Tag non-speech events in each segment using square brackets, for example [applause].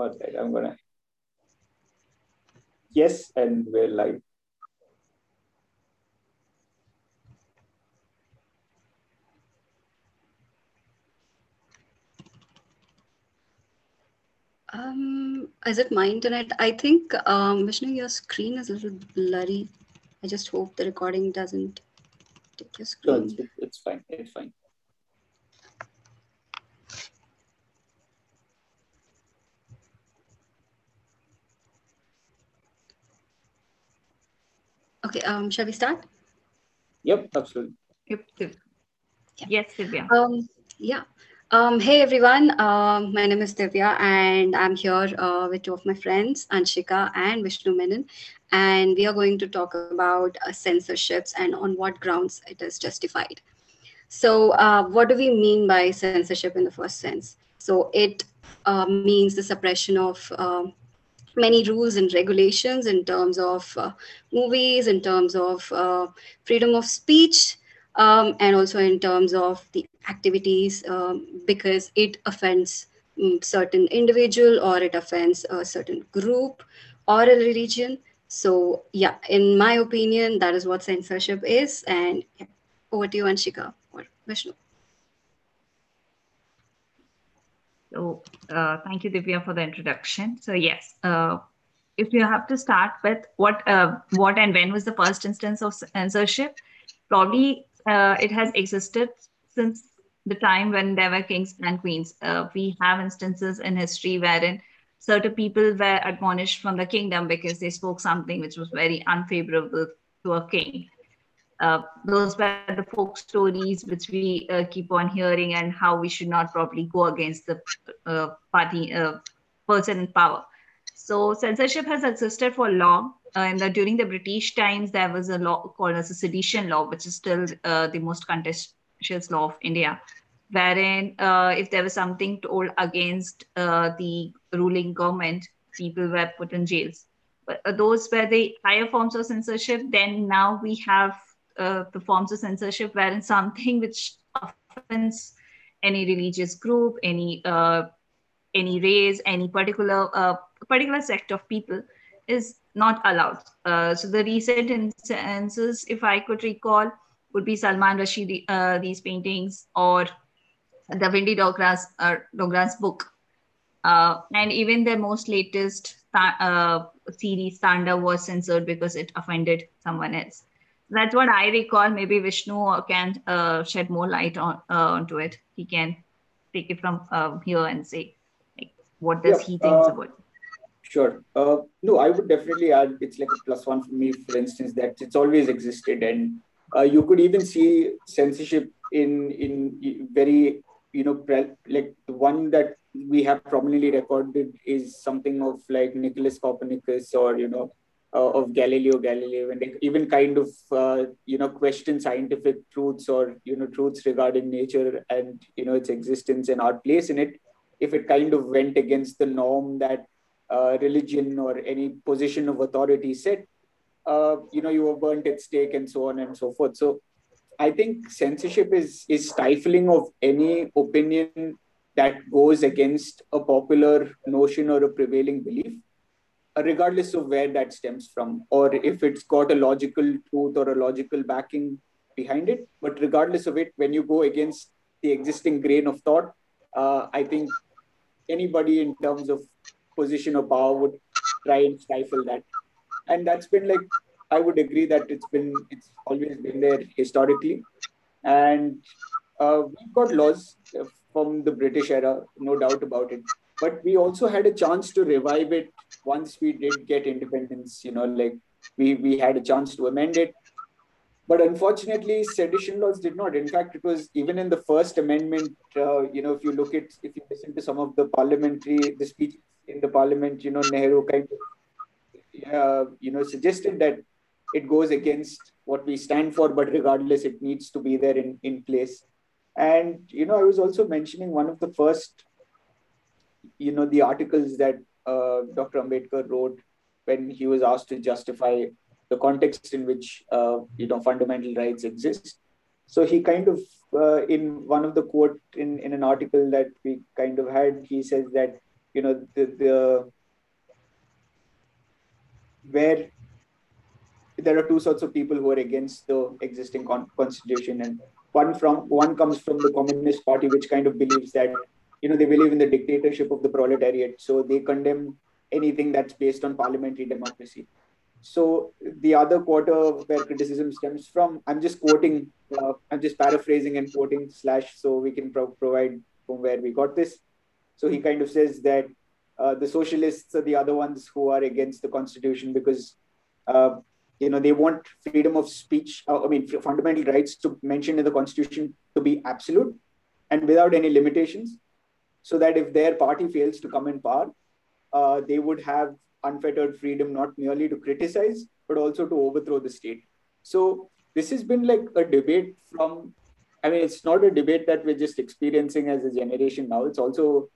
All right, I'm gonna. Yes, and we're live. Um, is it my internet? I think, um, Vishnu, your screen is a little blurry. I just hope the recording doesn't take your No, screen. it's, it's fine. It's fine. Okay, um, shall we start? Yep, absolutely. Yep. Div- Yeah. Yes, Divya. Um, yeah. Um, hey everyone, um, my name is Divya and I'm here uh, with two of my friends, Anshika and Vishnu Menon. And we are going to talk about uh, censorships and on what grounds it is justified. So, uh, what do we mean by censorship in the first sense? So, it uh, means the suppression of um many rules and regulations in terms of uh, movies, in terms of uh, freedom of speech, um, and also in terms of the activities um, because it offends mm, certain individual or it offends a certain group or a religion. So yeah in my opinion that is what censorship is. And yeah, over to you anshika or vishnu So, uh, thank you, Divya, for the introduction. So, yes, uh, if you have to start with what, uh, what and when was the first instance of censorship, probably uh, it has existed since the time when there were kings and queens. Uh, we have instances in history wherein certain people were admonished from the kingdom because they spoke something which was very unfavorable to a king. Uh, those were the folk stories which we uh, keep on hearing and how we should not probably go against the uh, party uh, person in power. So censorship has existed for long uh, in the during the british times there was a law called as a sedition law which is still uh, the most contentious law of india wherein uh, if there was something told against uh, the ruling government people were put in jails. But uh, those were the higher forms of censorship. Then now we have uh, the forms of censorship wherein something which offends any religious group, any uh, any race, any particular uh, particular sect of people is not allowed. Uh, so the recent instances, if I could recall, would be Salman Rushdie, uh, these paintings, or the Wendy Douglas uh, Douglas book, uh, and even the most latest uh, series, Tandav, was censored because it offended someone else that's what I recall. Maybe Vishnu can uh, shed more light on uh, onto it. He can take it from uh, here and say, like, what does Yeah, he think uh, about? it? Sure. Uh, no, I would definitely add it's like a plus one for me, for instance, that it's always existed. And uh, you could even see censorship in, in very, you know, like the one that we have prominently recorded is something of like Nicholas Copernicus or, you know, uh, of Galileo Galilei, and even kind of, uh, you know, question scientific truths or, you know, truths regarding nature and, you know, its existence and our place in it, if it kind of went against the norm that uh, religion or any position of authority set, uh, you know, you were burnt at stake and so on and so forth. So I think censorship is is stifling of any opinion that goes against a popular notion or a prevailing belief, regardless of where that stems from, or if it's got a logical truth or a logical backing behind it. But regardless of it, when you go against the existing grain of thought, uh, I think anybody in terms of position of power would try and stifle that. And that's been like I would agree that it's been it's always been there historically, and uh, we've got laws uh, from the British era, no doubt about it. But we also had a chance to revive it once we did get independence. You know, like we we had a chance to amend it, but unfortunately, sedition laws did not. In fact, it was even in the First Amendment. Uh, you know, if you look at if you listen to some of the parliamentary the speech in the parliament, you know, Nehru kind of uh, you know suggested that it goes against what we stand for, but regardless, it needs to be there in, in place. And, you know, I was also mentioning one of the first, you know, the articles that uh, Dr. Ambedkar wrote when he was asked to justify the context in which, uh, you know, fundamental rights exist. So he kind of, uh, in one of the quote in, in an article that we kind of had, he says that you know, the, the where there are two sorts of people who are against the existing con- constitution, and one from one comes from the Communist Party, which kind of believes that you know they believe in the dictatorship of the proletariat, so they condemn anything that's based on parliamentary democracy. So the other quarter where criticism stems from, I'm just quoting, uh, I'm just paraphrasing and quoting slash, so we can pro- provide from where we got this. So he kind of says that uh, the socialists are the other ones who are against the constitution because uh, you know they want freedom of speech. Uh, I mean, fundamental rights to mention in the constitution to be absolute and without any limitations, so that if their party fails to come in power, uh, they would have unfettered freedom not merely to criticize but also to overthrow the state. So this has been like a debate from I mean, it's not a debate that we're just experiencing as a generation now. It's also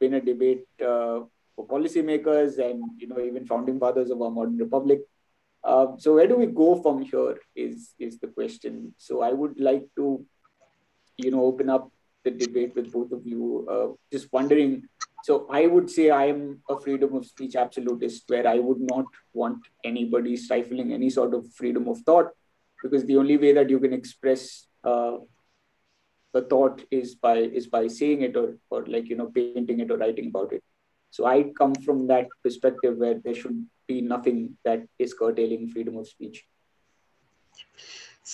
been a debate uh, for policymakers and you know even founding fathers of our modern republic. Uh, so where do we go from here? Is is the question. So I would like to, you know, open up the debate with both of you. Uh, just wondering. So I would say I am a freedom of speech absolutist, where I would not want anybody stifling any sort of freedom of thought, because the only way that you can express uh, the thought is by is by saying it or or like you know painting it or writing about it so i come from that perspective where there should be nothing that is curtailing freedom of speech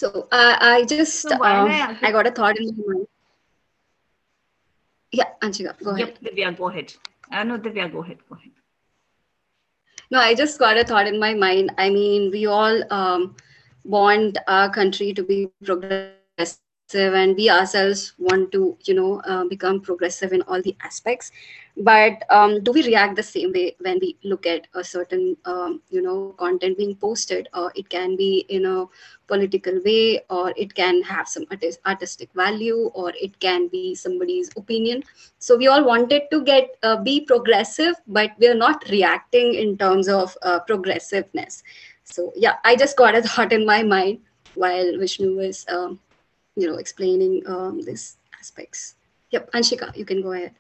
so uh, i just so um, I, I got a thought in my mind yeah anshika go ahead. Yep divya go ahead. Uh, no divya go ahead go ahead. No i just got a thought in my mind. I mean we all um, want our country to be progressive and we ourselves want to you know uh, become progressive in all the aspects but um, do we react the same way when we look at a certain um, you know content being posted or it can be in a political way or it can have some artist, artistic value or it can be somebody's opinion? So we all wanted to get uh, be progressive but we are not reacting in terms of uh, progressiveness. So yeah i just got a [laughs] thought in my mind while vishnu was um, you know explaining um, these aspects. Yep anshika you can go ahead.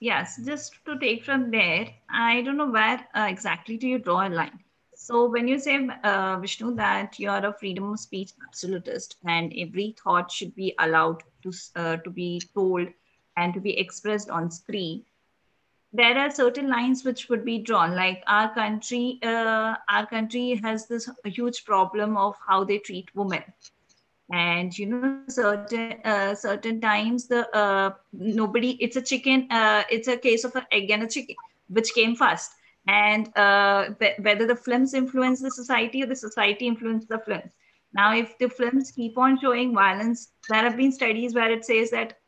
Yes just to take from there i don't know where uh, exactly do you draw a line. So when you say uh, vishnu that you are a freedom of speech absolutist and every thought should be allowed to uh, to be told and to be expressed on screen there are certain lines which would be drawn like our country uh, our country has this huge problem of how they treat women and you know certain uh, certain times the uh, nobody it's a chicken uh, it's a case of an egg and a chicken which came first. And uh, whether the films influence the society or the society influence the films. Now if the films keep on showing violence there have been studies where it says that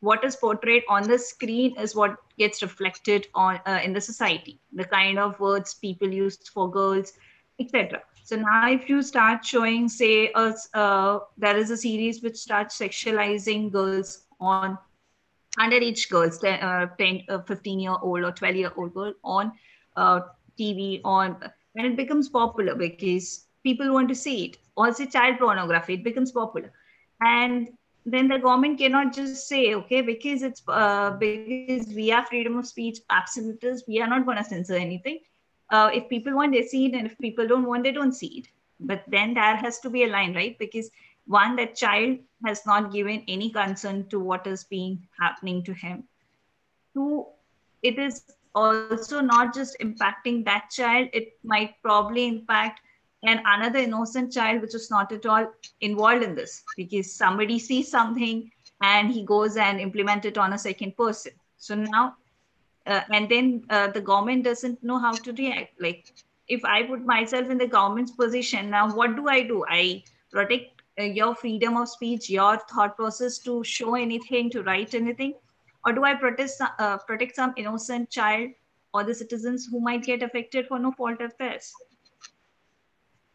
what is portrayed on the screen is what gets reflected on uh, in the society. The kind of words people use for girls etc so now, if you start showing, say, a, uh, there is a series which starts sexualizing girls on underage girls, 10, uh, 10 uh, 15 year old or 12 year old girl on uh, TV, on and it becomes popular because people want to see it. Or say child pornography, it becomes popular, and then the government cannot just say, okay, because it's uh, because we have freedom of speech, absolutists, we are not going to censor anything uh, if people want they see it and if people don't want they don't see it but then there has to be a line right? Because one that child has not given any concern to what is being happening to him. Two it is also not just impacting that child. It might probably impact and another innocent child which is not at all involved in this. Because somebody sees something and he goes and implement it on a second person. So now uh, and then uh, the government doesn't know how to react like if i put myself in the government's position now what do i do i protect uh, your freedom of speech your thought process to show anything to write anything or do i protest uh, protect some innocent child or the citizens who might get affected for no fault of theirs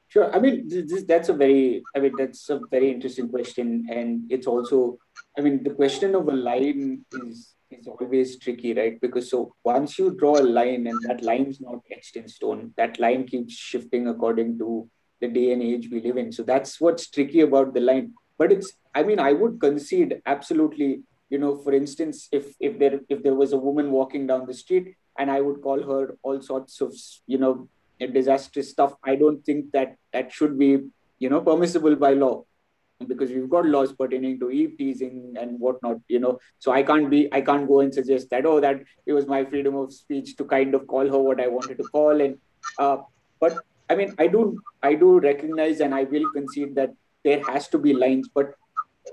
Sure. I mean, this, that's a very, I mean, that's a very interesting question. And it's also, I mean, the question of a line is is always tricky, right? Because so once you draw a line and that line is not etched in stone, that line keeps shifting according to the day and age we live in. So that's what's tricky about the line. But it's, I mean, I would concede absolutely you know for instance if if there if there was a woman walking down the street and i would call her all sorts of you know disastrous stuff i don't think that that should be you know permissible by law because we've got laws pertaining to eve teasing and whatnot you know. So i can't be i can't go and suggest that oh that it was my freedom of speech to kind of call her what i wanted to call and uh, but i mean i do i do recognize and i will concede that there has to be lines but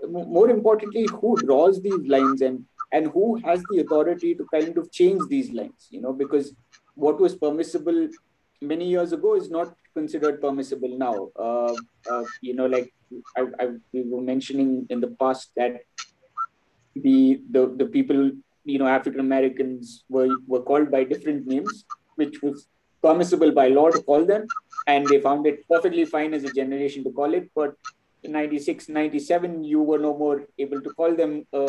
more importantly who draws these lines and and who has the authority to kind of change these lines you know because what was permissible many years ago is not considered permissible now uh, uh, you know like I, I, we were mentioning in the past that the the, the people you know african americans were were called by different names which was permissible by law to call them and they found it perfectly fine as a generation to call it but 96, 97, you were no more able to call them uh,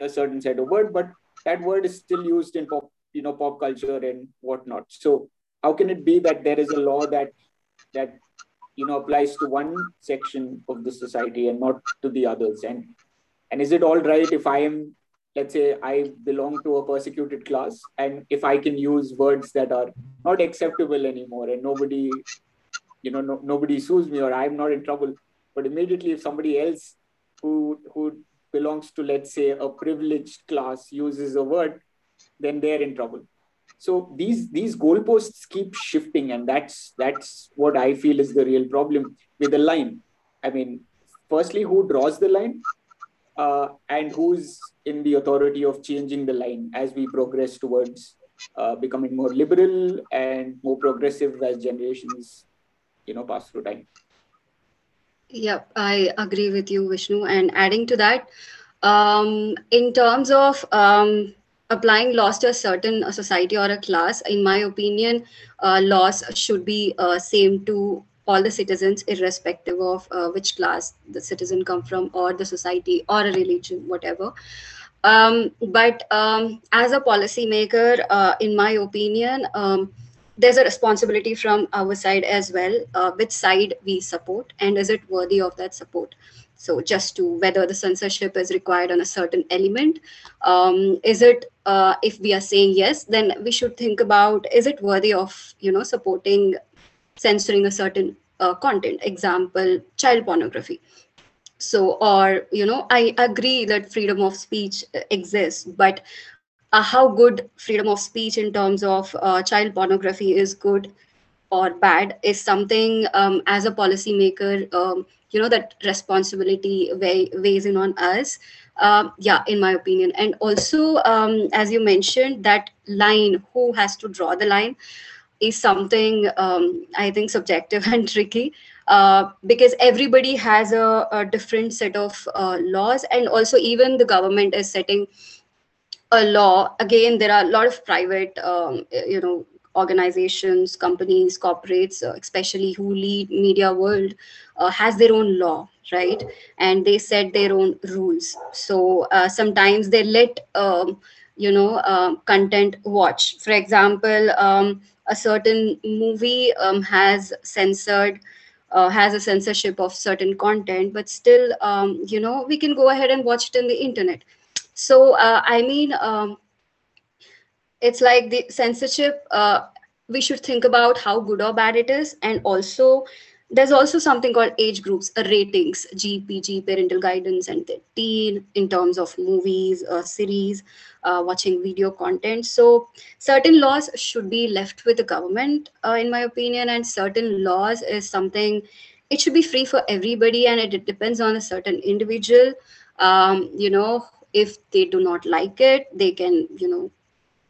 a certain set of word, but that word is still used in pop, you know, pop culture and whatnot. So how can it be that there is a law that that you know applies to one section of the society and not to the others? And and is it all right if I am, let's say, I belong to a persecuted class, and if I can use words that are not acceptable anymore, and nobody, you know, no, nobody sues me or I'm not in trouble, but immediately, if somebody else who who belongs to let's say a privileged class uses a word, then they're in trouble. So these these goalposts keep shifting, and that's that's what I feel is the real problem with the line. I mean, firstly, who draws the line, uh, and who's in the authority of changing the line as we progress towards uh, becoming more liberal and more progressive as generations, you know, pass through time. Yep, I agree with you, Vishnu. And adding to that, um, in terms of um, applying laws to a certain society or a class, in my opinion, uh, laws should be uh, same to all the citizens, irrespective of uh, which class the citizen come from, or the society, or a religion, whatever. Um, but um, as a policymaker, uh, in my opinion, um, there's a responsibility from our side as well uh, which side we support and is it worthy of that support so just to whether the censorship is required on a certain element um, is it uh, if we are saying yes then we should think about is it worthy of you know supporting censoring a certain uh, content example child pornography. So or you know i agree that freedom of speech exists but uh, how good freedom of speech in terms of uh, child pornography is good or bad is something um, as a policymaker um, you know that responsibility weigh, weighs in on us um, yeah in my opinion. And also um, as you mentioned that line who has to draw the line is something um, i think subjective [laughs] and tricky uh, because everybody has a, a different set of uh, laws. And also even the government is setting a law. Again there are a lot of private um, you know organizations companies corporates uh, especially who lead media world uh, has their own law right? And they set their own rules. So uh, sometimes they let um, you know uh, content watch. For example um, a certain movie um, has censored uh, has a censorship of certain content but still um, you know we can go ahead and watch it in the internet. So uh, I mean, um, it's like the censorship. Uh, we should think about how good or bad it is, and also there's also something called age groups, uh, ratings, GPG, parental guidance, and the teen in terms of movies, uh, series, uh, watching video content. So certain laws should be left with the government, uh, in my opinion, and certain laws is something it should be free for everybody, and it, it depends on a certain individual. Um, you know if they do not like it they can you know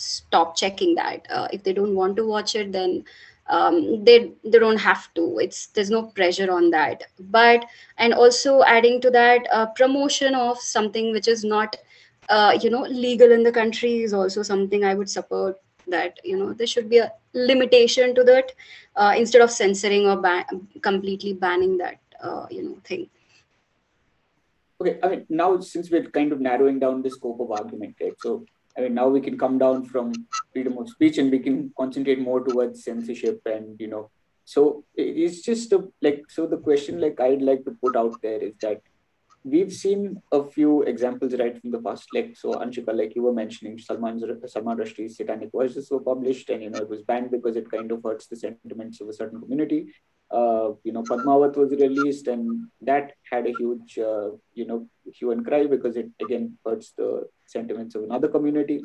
stop checking that. Uh, if they don't want to watch it then um, they they don't have to. It's there's no pressure on that. But and also adding to that uh, promotion of something which is not uh, you know legal in the country is also something i would support that you know there should be a limitation to that uh, instead of censoring or ban- completely banning that uh, you know thing. Okay i mean now since we're kind of narrowing down the scope of argument right? So i mean now we can come down from freedom of speech and we can concentrate more towards censorship and you know so it's just a, like so the question like i'd like to put out there is that we've seen a few examples right from the past, like so Anshika, like you were mentioning, Salman Salman Rushdie's Satanic Verses were published, and you know it was banned because it kind of hurts the sentiments of a certain community. Uh, you know, Padmavat was released, and that had a huge, uh, you know, hue and cry because it again hurts the sentiments of another community.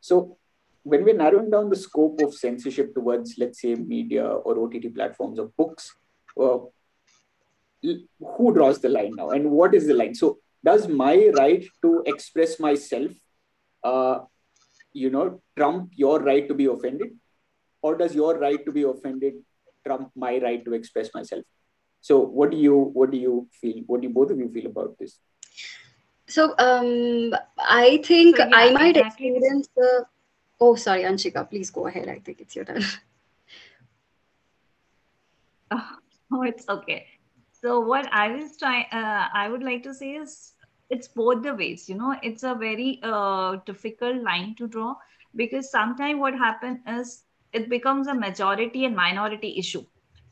So when we're narrowing down the scope of censorship towards, let's say, media or OTT platforms or books, uh, who draws the line now and what is the line so does my right to express myself uh, you know trump your right to be offended or does your right to be offended trump my right to express myself. So what do you what do you feel what do you, both of you feel about this? So um i think so, yeah, i might exactly. experience the oh sorry anshika please go ahead. I think it's your turn. [laughs] Oh it's okay. So what I was trying, uh, I would like to say is it's both the ways. You know, it's a very uh, difficult line to draw because sometimes what happens is it becomes a majority and minority issue,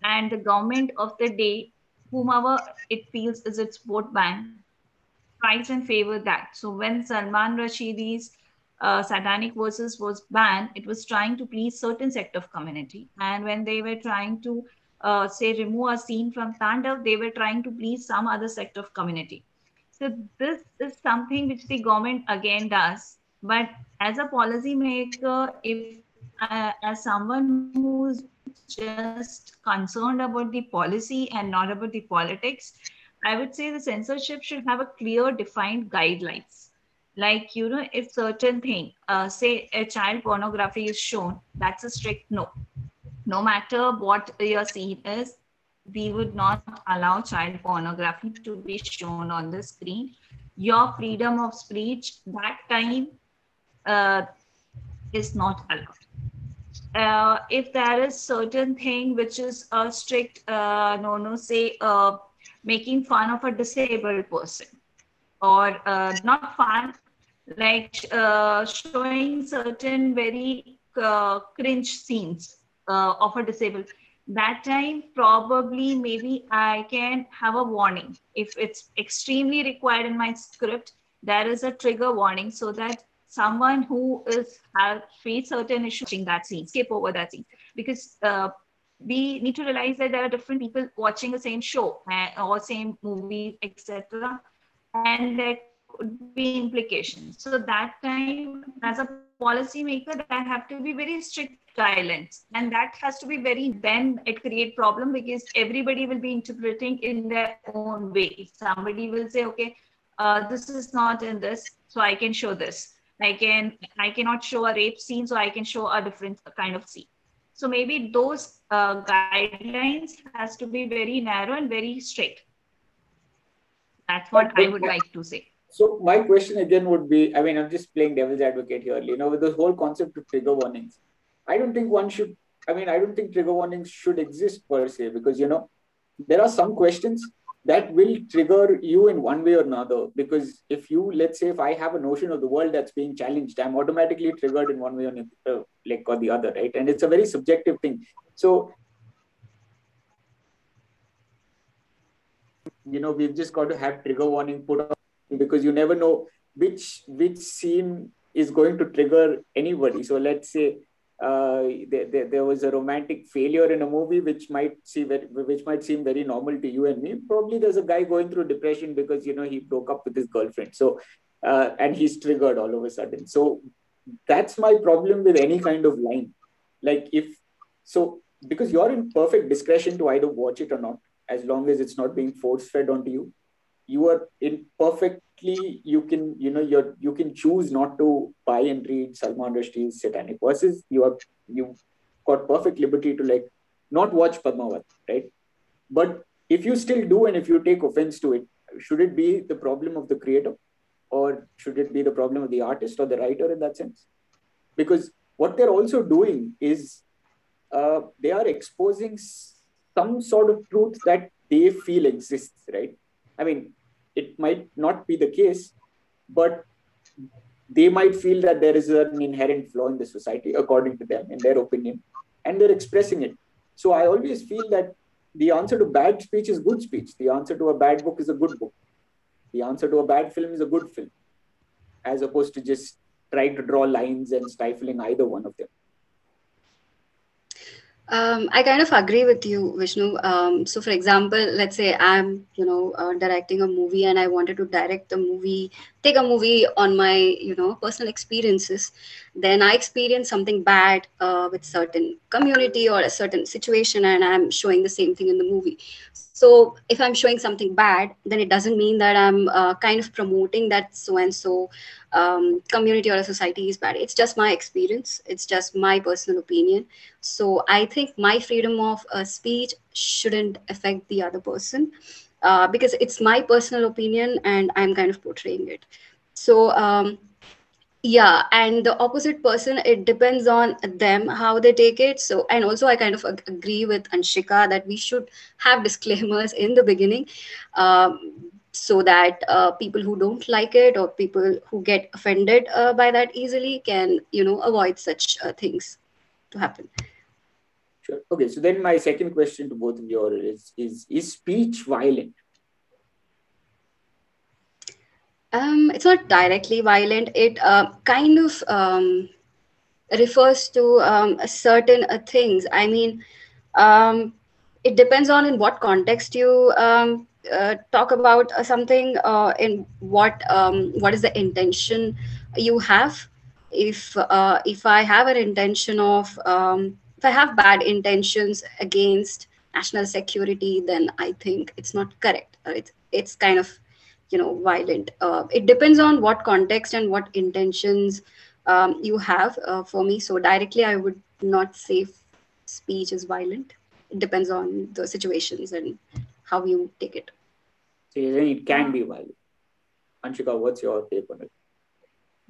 and the government of the day, whomever it feels is its vote bank, tries and favor that. So when Salman Rushdie's uh, satanic verses was banned, it was trying to please certain sect of community, and when they were trying to uh, say remove a scene from Tandav, they were trying to please some other sect of community. So this is something which the government again does. But as a policy maker, if uh, as someone who's just concerned about the policy and not about the politics, I would say the censorship should have a clear, defined guidelines. Like you know, if certain thing, uh, say a child pornography is shown, that's a strict no no matter what your scene is, we would not allow child pornography to be shown on the screen. Your freedom of speech that time uh, is not allowed. Uh, if there is certain thing which is a strict uh, no no say uh, making fun of a disabled person or uh, not fun like uh, showing certain very uh, cringe scenes of a disabled that time probably maybe i can have a warning. If it's extremely required in my script there is a trigger warning so that someone who is have faced certain issues in that scene skip over that scene. Because uh, we need to realize that there are different people watching the same show uh, or same movie etc and there could be implications. So that time as a policymaker I have to be very strict guidelines and that has to be very then it create problem because everybody will be interpreting in their own way. Somebody will say okay uh, this is not in this so i can show this i can i cannot show a rape scene so i can show a different kind of scene so maybe those uh, guidelines has to be very narrow and very strict that's what i would like to say so my question again would be, I mean, I'm just playing devil's advocate here. You know, with the whole concept of trigger warnings, I don't think one should. I mean, I don't think trigger warnings should exist per se because you know there are some questions that will trigger you in one way or another. Because if you, let's say, if I have a notion of the world that's being challenged, I'm automatically triggered in one way or uh, like or the other, right? And it's a very subjective thing. So you know, we've just got to have trigger warning put on because you never know which which scene is going to trigger anybody. So let's say uh, there, there, there, was a romantic failure in a movie which might see very, which might seem very normal to you and me. Probably there's a guy going through depression because you know he broke up with his girlfriend. So uh, and he's triggered all of a sudden. So that's my problem with any kind of line. Like if so, because you're in perfect discretion to either watch it or not, as long as it's not being force fed onto you you are in perfectly you can you know you're you can choose not to buy and read Salman Rushdie's Satanic Verses. You are you got perfect liberty to like not watch Padmavat right? But if you still do and if you take offense to it should it be the problem of the creator? Or should it be the problem of the artist or the writer in that sense? Because what they're also doing is uh, they are exposing some sort of truth that they feel exists right I mean, it might not be the case, but they might feel that there is an inherent flaw in the society, according to them, in their opinion, and they're expressing it. So I always feel that the answer to bad speech is good speech. The answer to a bad book is a good book. The answer to a bad film is a good film, as opposed to just trying to draw lines and stifling either one of them. Um, I kind of agree with you, Vishnu. Um, so, for example, let's say I'm, you know, uh, directing a movie and I wanted to direct the movie, take a movie on my, you know, personal experiences. Then I experience something bad uh, with certain community or a certain situation, and I'm showing the same thing in the movie. So, if I'm showing something bad, then it doesn't mean that I'm uh, kind of promoting that so and so community or a society is bad. It's just my experience. It's just my personal opinion. So I think my freedom of uh, speech shouldn't affect the other person uh, because it's my personal opinion and I'm kind of portraying it. So um, yeah, and the opposite person, it depends on them how they take it. So and also I kind of agree with Anshika that we should have [laughs] disclaimers in the beginning. Um, so that uh, people who don't like it or people who get offended uh, by that easily can you know avoid such uh, things to happen sure okay so then my second question to both of you is is is speech violent um it's not directly violent. It uh, kind of um, refers to um, certain uh, things. I mean um, it depends on in what context you um, uh, talk about uh, something uh, in what um, what is the intention you have. If uh, if i have an intention of if i have bad intentions against national security then i think it's not correct. It's it's kind of you know violent uh, it depends on what context and what intentions um, you have uh, for me so directly i would not say speech is violent it depends on the situations and how you take it. So it can be violent. Anshika, what's your take on it?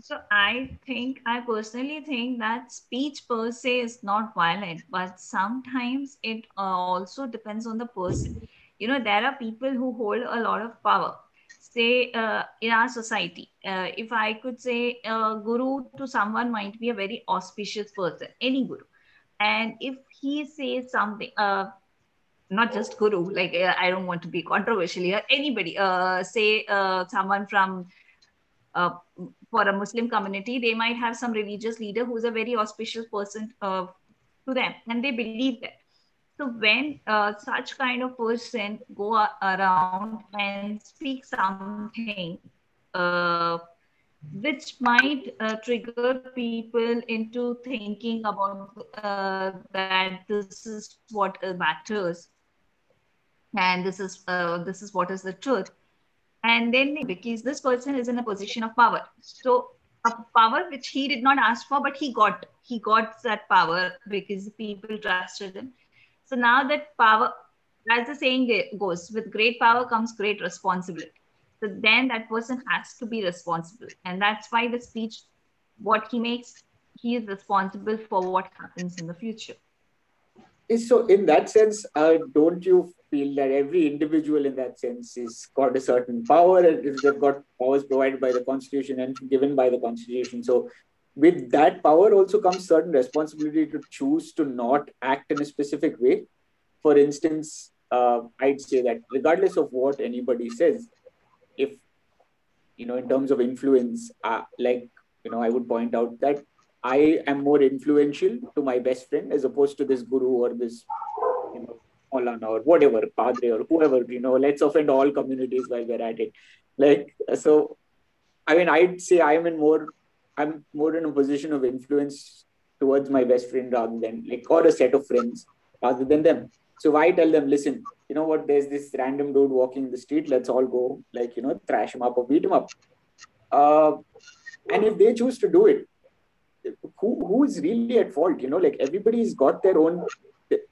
So I think, I personally think that speech per se is not violent, but sometimes it uh, also depends on the person. You know, there are people who hold a lot of power. Say uh, in our society, uh, if I could say, uh, guru to someone might be a very auspicious person, any guru. And if he says something, uh, not just guru like uh, i don't want to be controversial here anybody uh, say uh, someone from for a muslim community they might have some religious leader who's a very auspicious person to them and they believe that so when uh, such kind of person go around and speak something which might trigger people into thinking about that this is what matters and this is uh, this is what is the truth. And then because this person is in a position of power. So a power which he did not ask for but he got he got that power because people trusted him so now that power as the saying goes with great power comes great responsibility. So then that person has to be responsible. And that's why the speech what he makes he is responsible for what happens in the future. So in that sense uh, don't you feel that every individual in that sense is got a certain power and they've got powers provided by the constitution and given by the constitution? So with that power also comes certain responsibility to choose to not act in a specific way for instance uh, i'd say that regardless of what anybody says if you know in terms of influence uh, like you know i would point out that I am more influential to my best friend as opposed to this guru or this, you know, Maulana or whatever, Padre or whoever, you know, let's offend all communities while we're at it. Like, so, I mean, I'd say I'm in more, I'm more in a position of influence towards my best friend rather than like, or a set of friends rather than them. So I tell them, listen, you know what, there's this random dude walking the street, let's all go, like, you know, thrash him up or beat him up. Uh, and if they choose to do it, who who is really at fault you know? Like everybody's got their own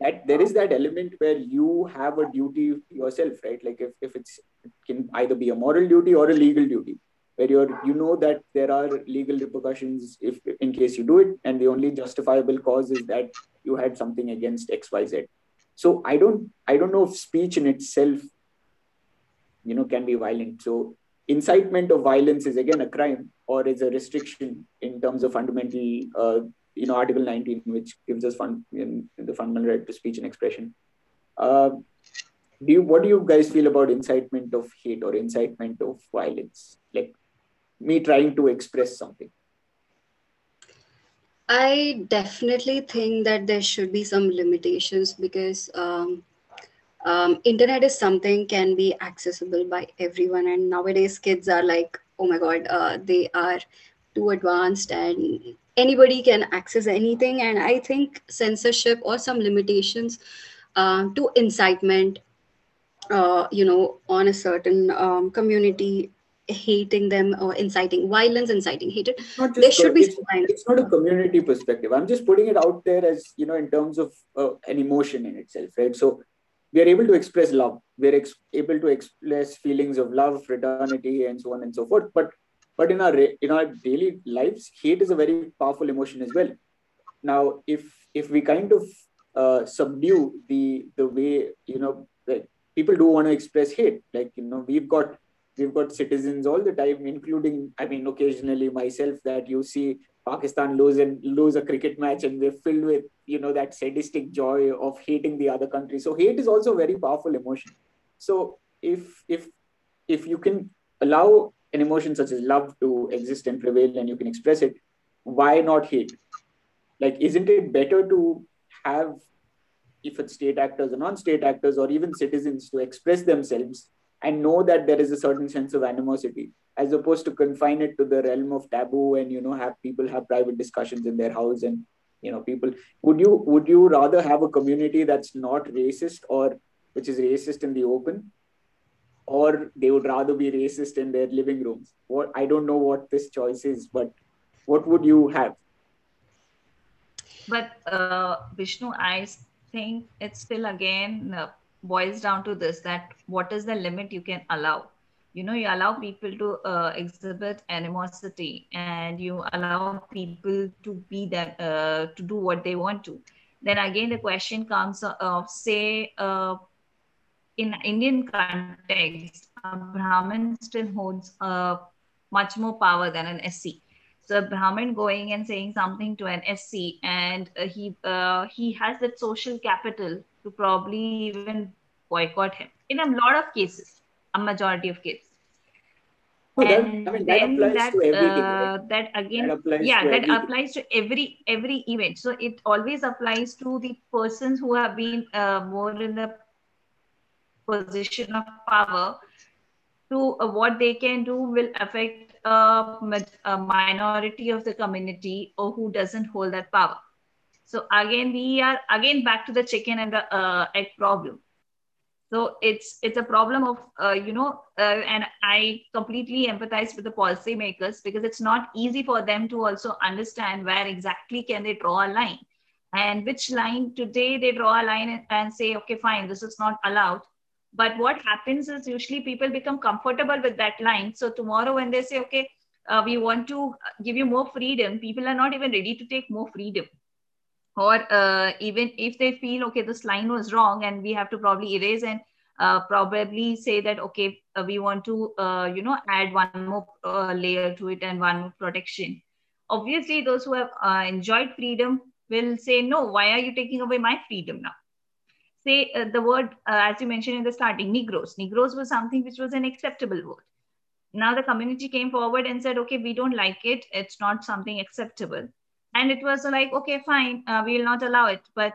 that there is that element where you have a duty yourself right? Like if, if it's it can either be a moral duty or a legal duty where you're you know that there are legal repercussions if in case you do it and the only justifiable cause is that you had something against xyz so i don't i don't know if speech in itself you know can be violent. So incitement of violence is again a crime or is a restriction in terms of fundamental, uh, you know, Article 19, which gives us fund, in, in the fundamental right to speech and expression. Uh, do you what do you guys feel about incitement of hate or incitement of violence? Like me trying to express something I definitely think that there should be some limitations because um, um, internet is something can be accessible by everyone, and nowadays kids are like, oh my god, uh, they are too advanced, and anybody can access anything. And I think censorship or some limitations uh, to incitement, uh, you know, on a certain um, community hating them or inciting violence, inciting hatred. There should be. It's, it's, not a community perspective. I'm just putting it out there as you know, in terms of uh, an emotion in itself, right? So we are able to express love. We are ex- able to express feelings of love, fraternity, and so on and so forth. But but in our in our daily lives, hate is a very powerful emotion as well. Now, if if we kind of uh, subdue the the way you know that people do want to express hate, like you know, we've got we've got citizens all the time, including, I mean, occasionally myself, that you see Pakistan lose and lose a cricket match and they're filled with, you know, that sadistic joy of hating the other country. So hate is also a very powerful emotion. So if if if you can allow an emotion such as love to exist and prevail and you can express it, why not hate? Like, isn't it better to have if it's state actors or non-state actors or even citizens to express themselves and know that there is a certain sense of animosity as opposed to confine it to the realm of taboo and you know have people have private discussions in their house and you know people would you would you rather have a community that's not racist or which is racist in the open or they would rather be racist in their living rooms? What i don't know what this choice is but what would you have? But uh, vishnu i think it's still again uh, boils down to this that what is the limit you can allow? You know you allow people to uh, exhibit animosity and you allow people to be that uh, to do what they want to. Then again the question comes of say uh, in indian context a brahmin still holds much more power than an sc so a brahmin going and saying something to an sc and uh, he uh, he has that social capital to probably even boycott him in a lot of cases, a majority of cases. Oh, that, and I mean, then that, uh, that again, that yeah, that everything. applies to every every event. So it always applies to the persons who have been uh, more in the position of power. To uh, what they can do will affect a, a minority of the community or who doesn't hold that power. So again, we are again back to the chicken and the uh, egg problem. So it's it's a problem of uh, you know, uh, and I completely empathize with the policymakers because it's not easy for them to also understand where exactly can they draw a line, and which line today they draw a line and say, okay, fine, this is not allowed. But what happens is usually people become comfortable with that line. So tomorrow when they say, okay, uh, we want to give you more freedom, people are not even ready to take more freedom or uh, even if they feel okay this line was wrong and we have to probably erase and uh, probably say that okay uh, we want to uh, you know add one more uh, layer to it and one more protection. Obviously those who have uh, enjoyed freedom will say no why are you taking away my freedom now? Say the word as you mentioned in the starting negroes negroes was something which was an acceptable word. Now the community came forward and said okay we don't like it. It's not something acceptable and it was like okay fine uh, we will not allow it. But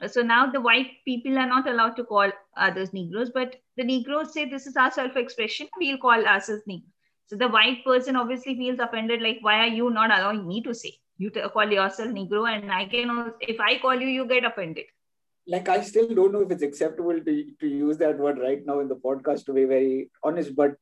uh, so now the white people are not allowed to call others negroes but the negroes say this is our self-expression we'll call as negroes so the white person obviously feels offended like why are you not allowing me to say? You call yourself negro and i can if i call you you get offended. Like i still don't know if it's acceptable to, to use that word right now in the podcast to be very honest but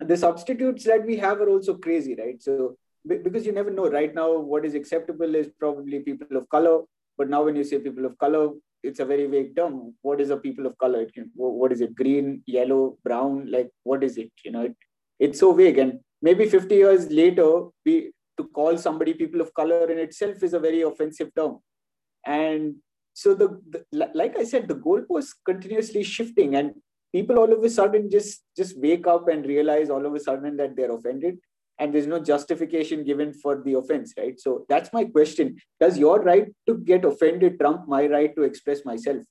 the substitutes that we have are also crazy right? So because you never know. Right now what is acceptable is probably people of color but now when you say people of color it's a very vague term. What is a people of color? What is it? Green yellow brown? Like what is it? You know it, it's so vague. And maybe 50 years later we to call somebody people of color in itself is a very offensive term. And so the, the like i said the goalposts continuously shifting and people all of a sudden just just wake up and realize all of a sudden that they're offended and there's no justification given for the offense, right? So that's my question. Does your right to get offended trump my right to express myself?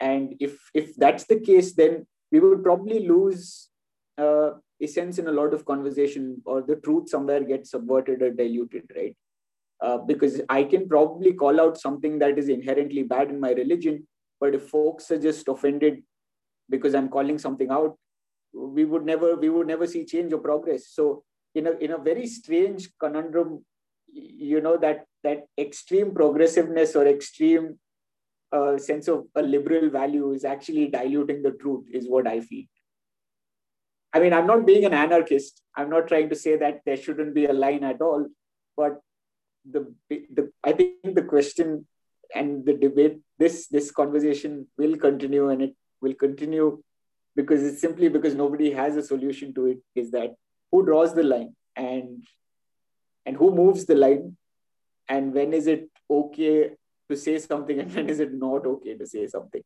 And if if that's the case, then we would probably lose uh, a sense in a lot of conversation or the truth somewhere gets subverted or diluted, right? Uh, because I can probably call out something that is inherently bad in my religion, but if folks are just offended because I'm calling something out, we would never we would never see change or progress. So in a in a very strange conundrum, you know that that extreme progressiveness or extreme uh, sense of a liberal value is actually diluting the truth, is what I feel. I mean, I'm not being an anarchist. I'm not trying to say that there shouldn't be a line at all, but the, the I think the question and the debate, this this conversation will continue and it will continue because it's simply because nobody has a solution to it. Is that who draws the line and and who moves the line and when is it okay to say something and when is it not okay to say something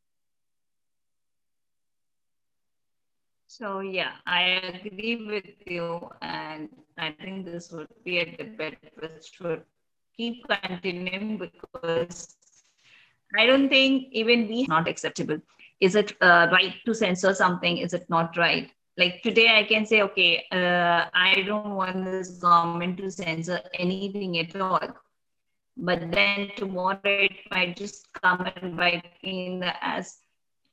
So yeah, I agree with you, and I think this would be a debate which would keep continuing because I don't think even we not acceptable. Is it uh, right to censor something? Is it not right? Like today, I can say, okay, uh, I don't want this government to censor anything at all. But then tomorrow it might just come and bite in ass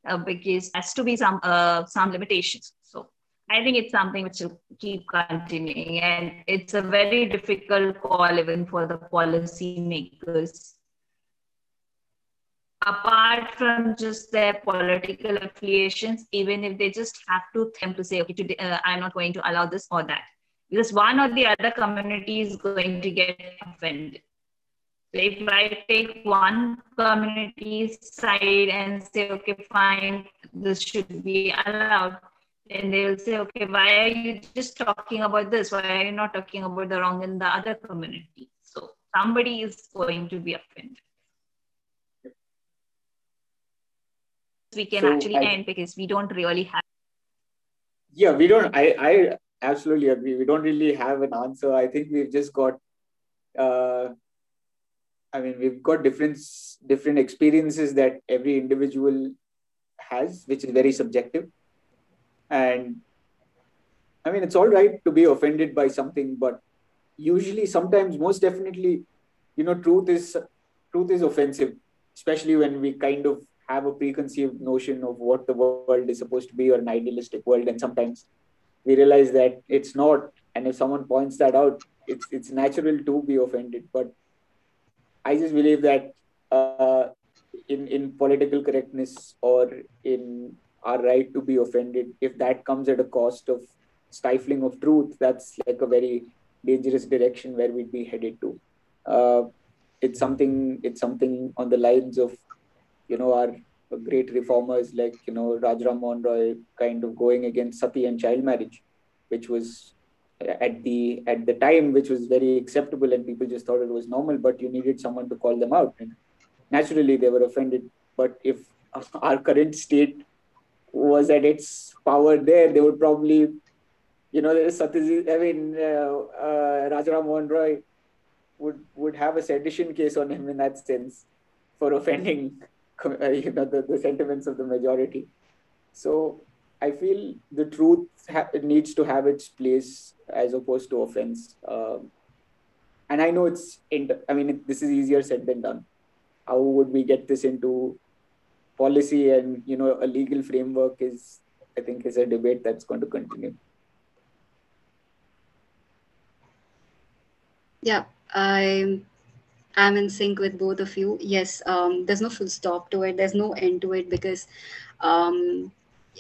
uh, because has to be some uh, some limitations. So I think it's something which will keep continuing, and it's a very difficult call even for the policy makers. Apart from just their political affiliations, even if they just have to them to say, okay, today uh, I'm not going to allow this or that, because one or the other community is going to get offended. So if I take one community's side and say, okay, fine, this should be allowed, and they'll say, okay, why are you just talking about this? Why are you not talking about the wrong in the other community? So somebody is going to be offended. We can so actually I, end because we don't really have. Yeah, we don't. I, I absolutely agree. We don't really have an answer. I think we've just got. Uh, I mean, we've got different different experiences that every individual has, which is very subjective and I mean, it's all right to be offended by something, but usually, sometimes, most definitely, you know, truth is truth is offensive, especially when we kind of have a preconceived notion of what the world is supposed to be or an idealistic world, and sometimes we realize that it's not. And if someone points that out, it's it's natural to be offended. But I just believe that uh, in in political correctness or in our right to be offended if that comes at a cost of stifling of truth that's like a very dangerous direction where we'd be headed to uh, it's something it's something on the lines of you know our great reformers like you know Raja Ram Mohan Roy kind of going against sati and child marriage which was at the at the time which was very acceptable and people just thought it was normal but you needed someone to call them out. And naturally they were offended. But if [laughs] our current state was at its power there, they would probably, you know, Satyajit, I mean, uh, uh, Raja Ram Mohan Roy would would have a sedition case on him in that sense for offending, uh, [laughs] you know, the, the sentiments of the majority. So I feel the truth ha- needs to have its place as opposed to offense. Um, and I know it's, in, I mean, this is easier said than done. How would we get this into policy and you know a legal framework is i think is a debate that's going to continue yeah i am in sync with both of you yes um, there's no full stop to it there's no end to it because um,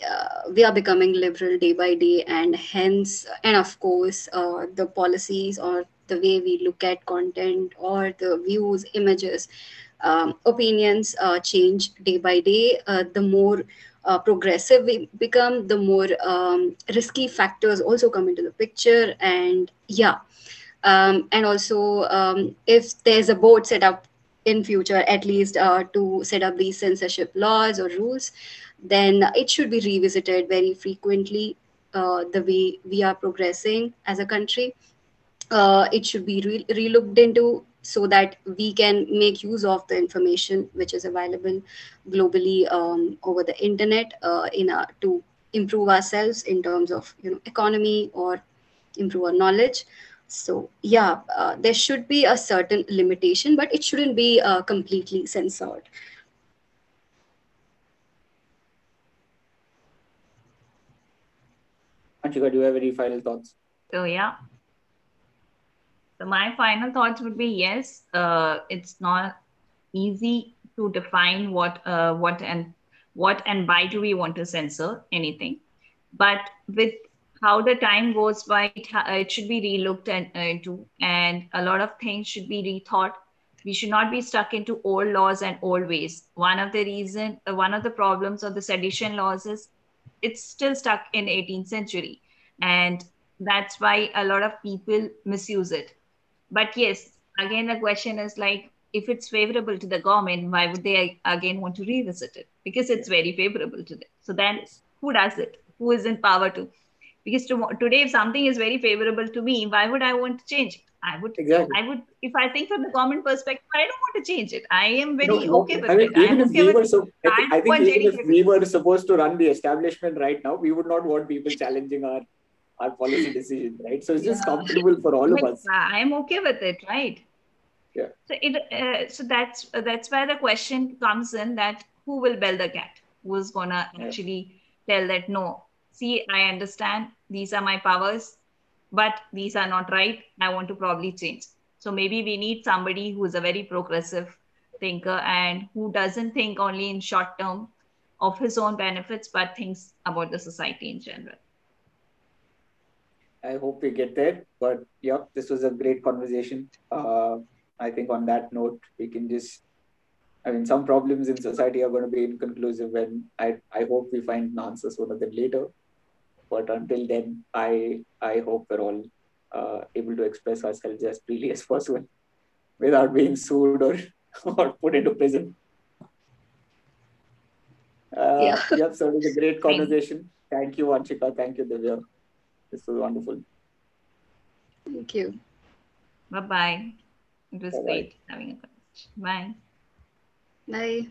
uh, we are becoming liberal day by day and hence and of course uh, the policies or the way we look at content or the views images um, opinions uh, change day by day, uh, the more uh, progressive we become, the more um, risky factors also come into the picture. And yeah, um, and also um, if there's a board set up in future, at least uh, to set up these censorship laws or rules, then it should be revisited very frequently. Uh, the way we are progressing as a country, uh, it should be re- relooked into so that we can make use of the information which is available globally um, over the internet uh, in to improve ourselves in terms of you know economy or improve our knowledge so yeah uh, there should be a certain limitation but it shouldn't be uh, completely censored Anshika, do you have any final thoughts? So yeah. So my final thoughts would be yes, uh, it's not easy to define what uh, what and what and why do we want to censor anything, but with how the time goes by, it, it should be relooked at, uh, into, and a lot of things should be rethought. We should not be stuck into old laws and old ways. One of the reason, uh, one of the problems of the sedition laws is it's still stuck in 18th century and that's why a lot of people misuse it. But yes again the question is like if it's favorable to the government why would they again want to revisit it? Because it's very favorable to them. So then who does it? Who is in power to because to, today if something is very favorable to me why would i want to change it I would, exactly. I would, if I think from the government perspective, I don't want to change it. I am very no, okay with I mean, it. Even if okay we were, so, I, I think even if we were supposed to run the establishment right now, we would not want people challenging our our policy decisions, right? So it's yeah. just comfortable for all of us. I am okay with it, right? Yeah. So it, uh, so that's uh, that's where the question comes in that who will bell the cat? Who's gonna yeah. actually tell that no? See, I understand these are my powers but these are not right. I want to probably change. So maybe we need somebody who is a very progressive thinker and who doesn't think only in short term of his own benefits, but thinks about the society in general. I hope we get there. But yeah, this was a great conversation. Uh, I think on that note, we can just, I mean, some problems in society are going to be inconclusive, and I, I hope we find answers sooner them later. But until then, I I hope we're all uh, able to express ourselves as freely as possible without being sued or, [laughs] or put into prison. Uh, yeah. [laughs] yep, so it was a great [laughs] conversation. Thank you, Anshika. Thank you, Divya. This was wonderful. Thank you. Bye bye. It was Bye-bye. great having a conversation. Bye. Bye.